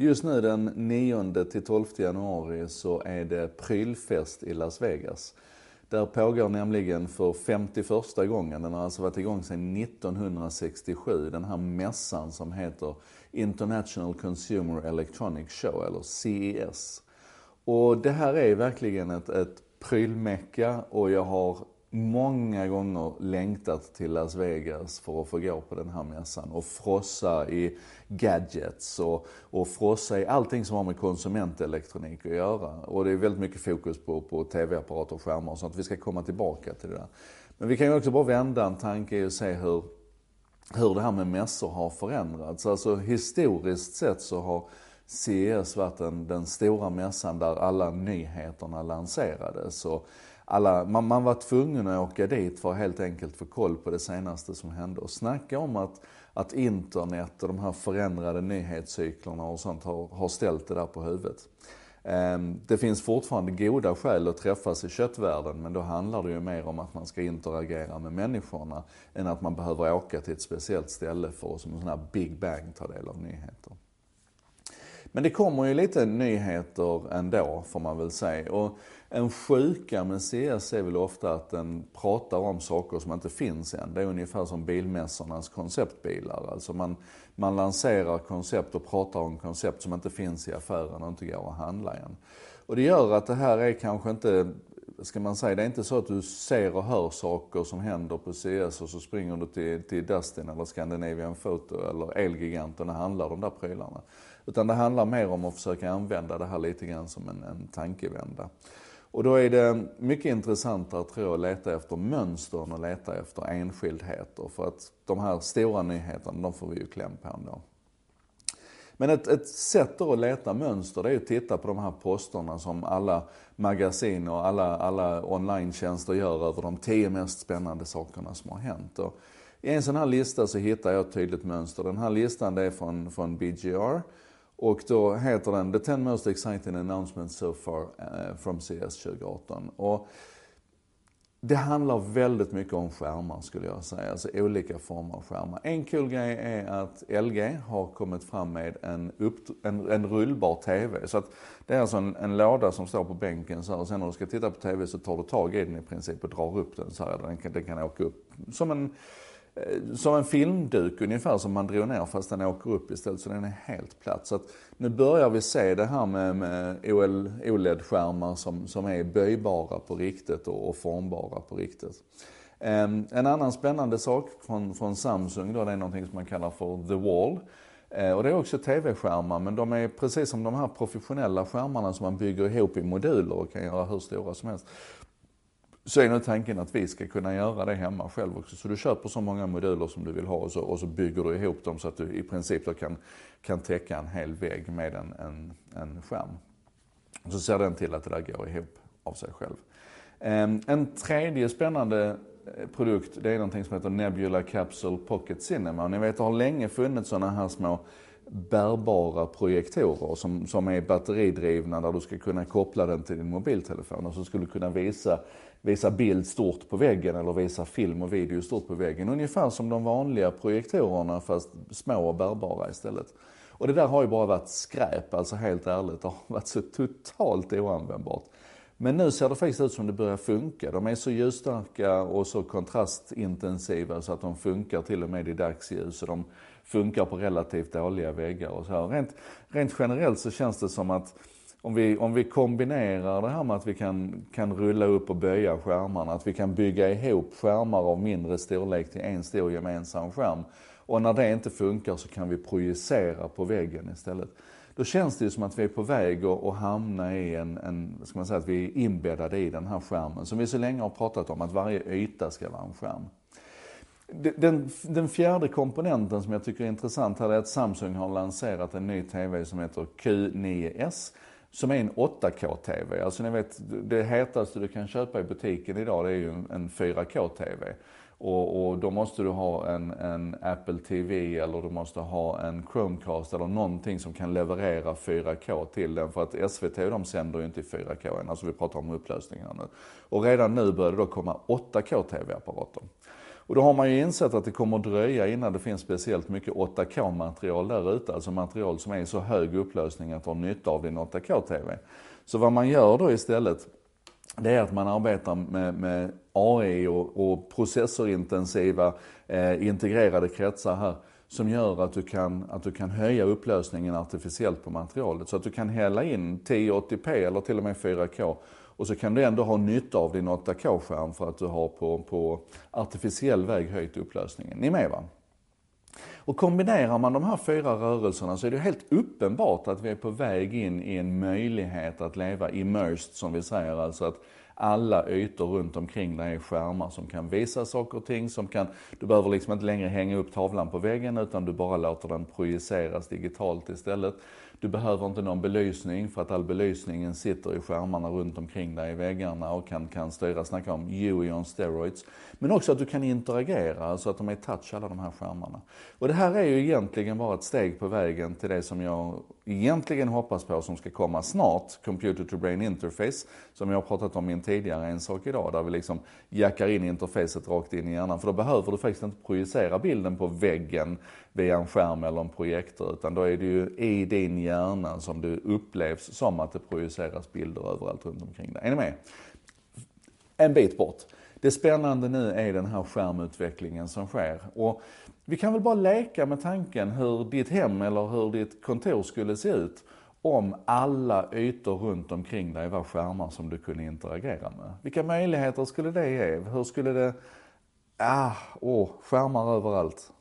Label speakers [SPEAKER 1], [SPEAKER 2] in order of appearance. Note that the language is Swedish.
[SPEAKER 1] Just nu den 9 till 12 januari så är det prylfest i Las Vegas. Där pågår nämligen för 51 gången, den har alltså varit igång sedan 1967, den här mässan som heter International Consumer Electronics Show, eller CES. Och det här är verkligen ett, ett prylmecka och jag har många gånger längtat till Las Vegas för att få gå på den här mässan och frossa i gadgets och, och frossa i allting som har med konsumentelektronik att göra. Och det är väldigt mycket fokus på, på tv-apparater och skärmar och sånt. Vi ska komma tillbaka till det där. Men vi kan ju också bara vända en tanke och se hur, hur det här med mässor har förändrats. Alltså historiskt sett så har CES varit den, den stora mässan där alla nyheterna lanserades. Och alla, man, man var tvungen att åka dit för att helt enkelt få koll på det senaste som hände. Och snacka om att, att internet och de här förändrade nyhetscyklerna och sånt har, har ställt det där på huvudet. Ehm, det finns fortfarande goda skäl att träffas i köttvärlden men då handlar det ju mer om att man ska interagera med människorna än att man behöver åka till ett speciellt ställe för att som en sån här Big Bang ta del av nyheter. Men det kommer ju lite nyheter ändå får man väl säga. Och en sjuka med CS är väl ofta att den pratar om saker som inte finns än. Det är ungefär som bilmässornas konceptbilar. Alltså man, man lanserar koncept och pratar om koncept som inte finns i affären och inte går att handla än. Och det gör att det här är kanske inte, ska man säga, det är inte så att du ser och hör saker som händer på CS och så springer du till, till Dustin eller Scandinavian Photo eller Elgiganten och handlar de där prylarna. Utan det handlar mer om att försöka använda det här lite grann som en, en tankevända. Och då är det mycket intressantare tror jag att leta efter mönstren och leta efter enskildheter. För att de här stora nyheterna, de får vi ju kläm på ändå. Men ett, ett sätt då att leta mönster det är att titta på de här posterna som alla magasin och alla, alla online gör över de tio mest spännande sakerna som har hänt. Och I en sån här lista så hittar jag ett tydligt mönster. Den här listan det är från, från BGR. Och då heter den The 10 Most Exciting Announcements So Far eh, from CS 2018. Och det handlar väldigt mycket om skärmar skulle jag säga, alltså olika former av skärmar. En kul grej är att LG har kommit fram med en, upp, en, en rullbar TV. Så att det är alltså en, en låda som står på bänken så här, och sen när du ska titta på TV så tar du tag i den i princip och drar upp den så här. Den kan, den kan åka upp som en Eh, som en filmduk ungefär som man drog ner fast den åker upp istället så den är helt platt. Så att nu börjar vi se det här med, med OLED-skärmar som, som är böjbara på riktigt och, och formbara på riktigt. Um, en annan spännande sak från, från Samsung då, det är någonting som man kallar för The Wall. Uh, och det är också TV-skärmar men de är precis som de här professionella skärmarna som man bygger ihop i moduler och kan göra hur stora som helst så är nu tanken att vi ska kunna göra det hemma själv också. Så du köper så många moduler som du vill ha och så, och så bygger du ihop dem så att du i princip då kan, kan täcka en hel vägg med en, en, en skärm. Och så ser den till att det där går ihop av sig själv. Ehm, en tredje spännande eh, produkt, det är någonting som heter Nebula Capsule Pocket Cinema. Och ni vet, det har länge funnits sådana här små bärbara projektorer som, som är batteridrivna där du ska kunna koppla den till din mobiltelefon och så skulle du kunna visa visa bild stort på väggen eller visa film och video stort på väggen. Ungefär som de vanliga projektorerna fast små och bärbara istället. Och det där har ju bara varit skräp, alltså helt ärligt. Det har varit så totalt oanvändbart. Men nu ser det faktiskt ut som det börjar funka. De är så ljusstarka och så kontrastintensiva så att de funkar till och med i dagsljus. Och de funkar på relativt dåliga väggar och så här. Rent, rent generellt så känns det som att om vi, om vi kombinerar det här med att vi kan, kan rulla upp och böja skärmarna, att vi kan bygga ihop skärmar av mindre storlek till en stor gemensam skärm. Och när det inte funkar så kan vi projicera på väggen istället. Då känns det ju som att vi är på väg att, att hamna i en, en, ska man säga att vi är inbäddade i den här skärmen. Som vi så länge har pratat om, att varje yta ska vara en skärm. Den, den, fjärde komponenten som jag tycker är intressant här är att Samsung har lanserat en ny TV som heter Q9S som är en 8K-TV. Alltså ni vet, det hetaste du kan köpa i butiken idag det är ju en 4K-TV. Och, och, då måste du ha en, en, Apple TV eller du måste ha en Chromecast eller någonting som kan leverera 4K till den. För att SVT de sänder ju inte i 4K än, alltså vi pratar om upplösningar nu. Och redan nu börjar det då komma 8K TV-apparater. Och då har man ju insett att det kommer dröja innan det finns speciellt mycket 8K-material där ute, alltså material som är i så hög upplösning att du har nytta av din 8K-TV. Så vad man gör då istället, det är att man arbetar med, med AI och, och processorintensiva eh, integrerade kretsar här som gör att du, kan, att du kan höja upplösningen artificiellt på materialet. Så att du kan hälla in 1080p eller till och med 4K och så kan du ändå ha nytta av din 8K-skärm för att du har på, på artificiell väg höjt upplösningen. Ni är med va? Och kombinerar man de här fyra rörelserna så är det helt uppenbart att vi är på väg in i en möjlighet att leva immersed som vi säger, alltså att alla ytor runt omkring dig är skärmar som kan visa saker och ting, som kan, du behöver liksom inte längre hänga upp tavlan på väggen utan du bara låter den projiceras digitalt istället. Du behöver inte någon belysning för att all belysningen sitter i skärmarna runt omkring dig i väggarna och kan, kan styra, snacka om Huey on steroids. Men också att du kan interagera, alltså att de är touch alla de här skärmarna. Och det här är ju egentligen bara ett steg på vägen till det som jag egentligen hoppas på som ska komma snart, Computer to Brain Interface, som jag har pratat om i en tidigare en sak idag, där vi liksom jackar in interfacet rakt in i hjärnan. För då behöver du faktiskt inte projicera bilden på väggen via en skärm eller en projektor, utan då är det ju i din hjärnan som du upplevs som att det projiceras bilder överallt runt omkring dig. Är ni med? En bit bort. Det spännande nu är den här skärmutvecklingen som sker. Och vi kan väl bara leka med tanken hur ditt hem eller hur ditt kontor skulle se ut om alla ytor runt omkring dig var skärmar som du kunde interagera med. Vilka möjligheter skulle det ge? Hur skulle det... Ah, åh, skärmar överallt.